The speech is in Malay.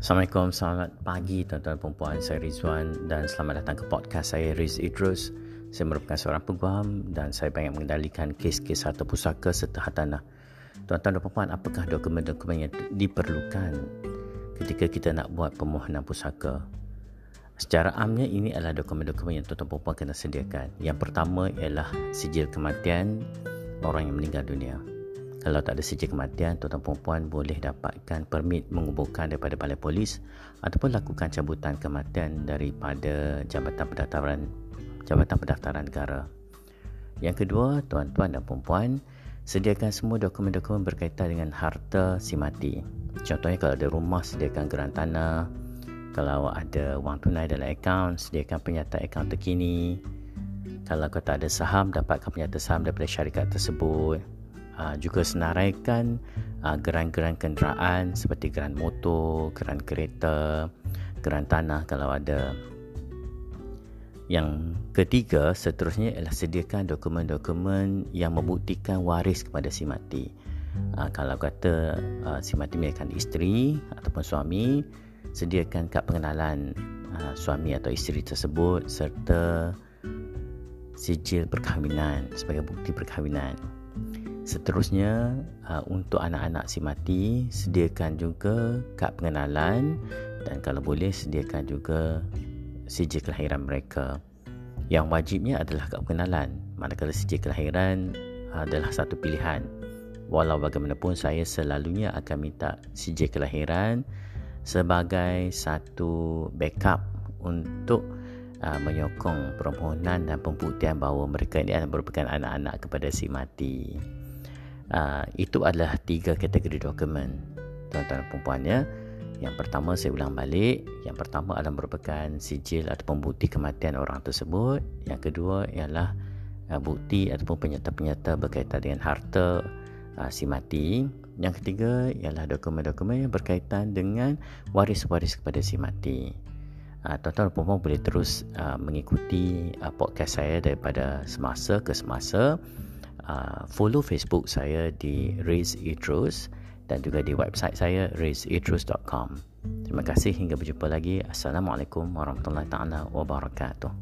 Assalamualaikum, selamat pagi tuan-tuan dan puan Saya Rizwan dan selamat datang ke podcast saya Riz Idrus. Saya merupakan seorang peguam dan saya banyak mengendalikan kes-kes harta pusaka serta hartanah. Tuan-tuan dan puan, apakah dokumen-dokumen yang diperlukan ketika kita nak buat permohonan pusaka? Secara amnya ini adalah dokumen-dokumen yang tuan-tuan puan kena sediakan. Yang pertama ialah sijil kematian orang yang meninggal dunia. Kalau tak ada sijil kematian, tuan-tuan perempuan boleh dapatkan permit menguburkan daripada balai polis ataupun lakukan cabutan kematian daripada Jabatan Pendaftaran Jabatan Pendaftaran Negara. Yang kedua, tuan-tuan dan perempuan, sediakan semua dokumen-dokumen berkaitan dengan harta si mati. Contohnya kalau ada rumah, sediakan geran tanah. Kalau ada wang tunai dalam akaun, sediakan penyata akaun terkini. Kalau kau tak ada saham, dapatkan penyata saham daripada syarikat tersebut. Ah, juga senaraikan uh, geran-geran kenderaan seperti geran motor, geran kereta, geran tanah kalau ada. Yang ketiga, seterusnya ialah sediakan dokumen-dokumen yang membuktikan waris kepada si mati. Uh, kalau kata si mati memiliki isteri ataupun suami, sediakan kad pengenalan suami atau isteri tersebut serta sijil perkahwinan sebagai bukti perkahwinan. Seterusnya uh, untuk anak-anak si mati sediakan juga kad pengenalan dan kalau boleh sediakan juga sijil kelahiran mereka. Yang wajibnya adalah kad pengenalan. Manakala sijil kelahiran adalah satu pilihan. Walau bagaimanapun saya selalunya akan minta sijil kelahiran sebagai satu backup untuk uh, menyokong permohonan dan pembuktian bahawa mereka ini merupakan anak-anak kepada si mati. Uh, itu adalah tiga kategori dokumen tuan-tuan dan perempuan ya. Yang pertama saya ulang balik, yang pertama adalah merupakan sijil atau bukti kematian orang tersebut. Yang kedua ialah uh, bukti ataupun penyata-penyata berkaitan dengan harta uh, si mati. Yang ketiga ialah dokumen-dokumen yang berkaitan dengan waris-waris kepada si mati. Uh, tuan-tuan dan perempuan boleh terus uh, mengikuti uh, podcast saya daripada semasa ke semasa uh, follow Facebook saya di Raise Idrus dan juga di website saya raiseidrus.com. Terima kasih hingga berjumpa lagi. Assalamualaikum warahmatullahi taala wabarakatuh.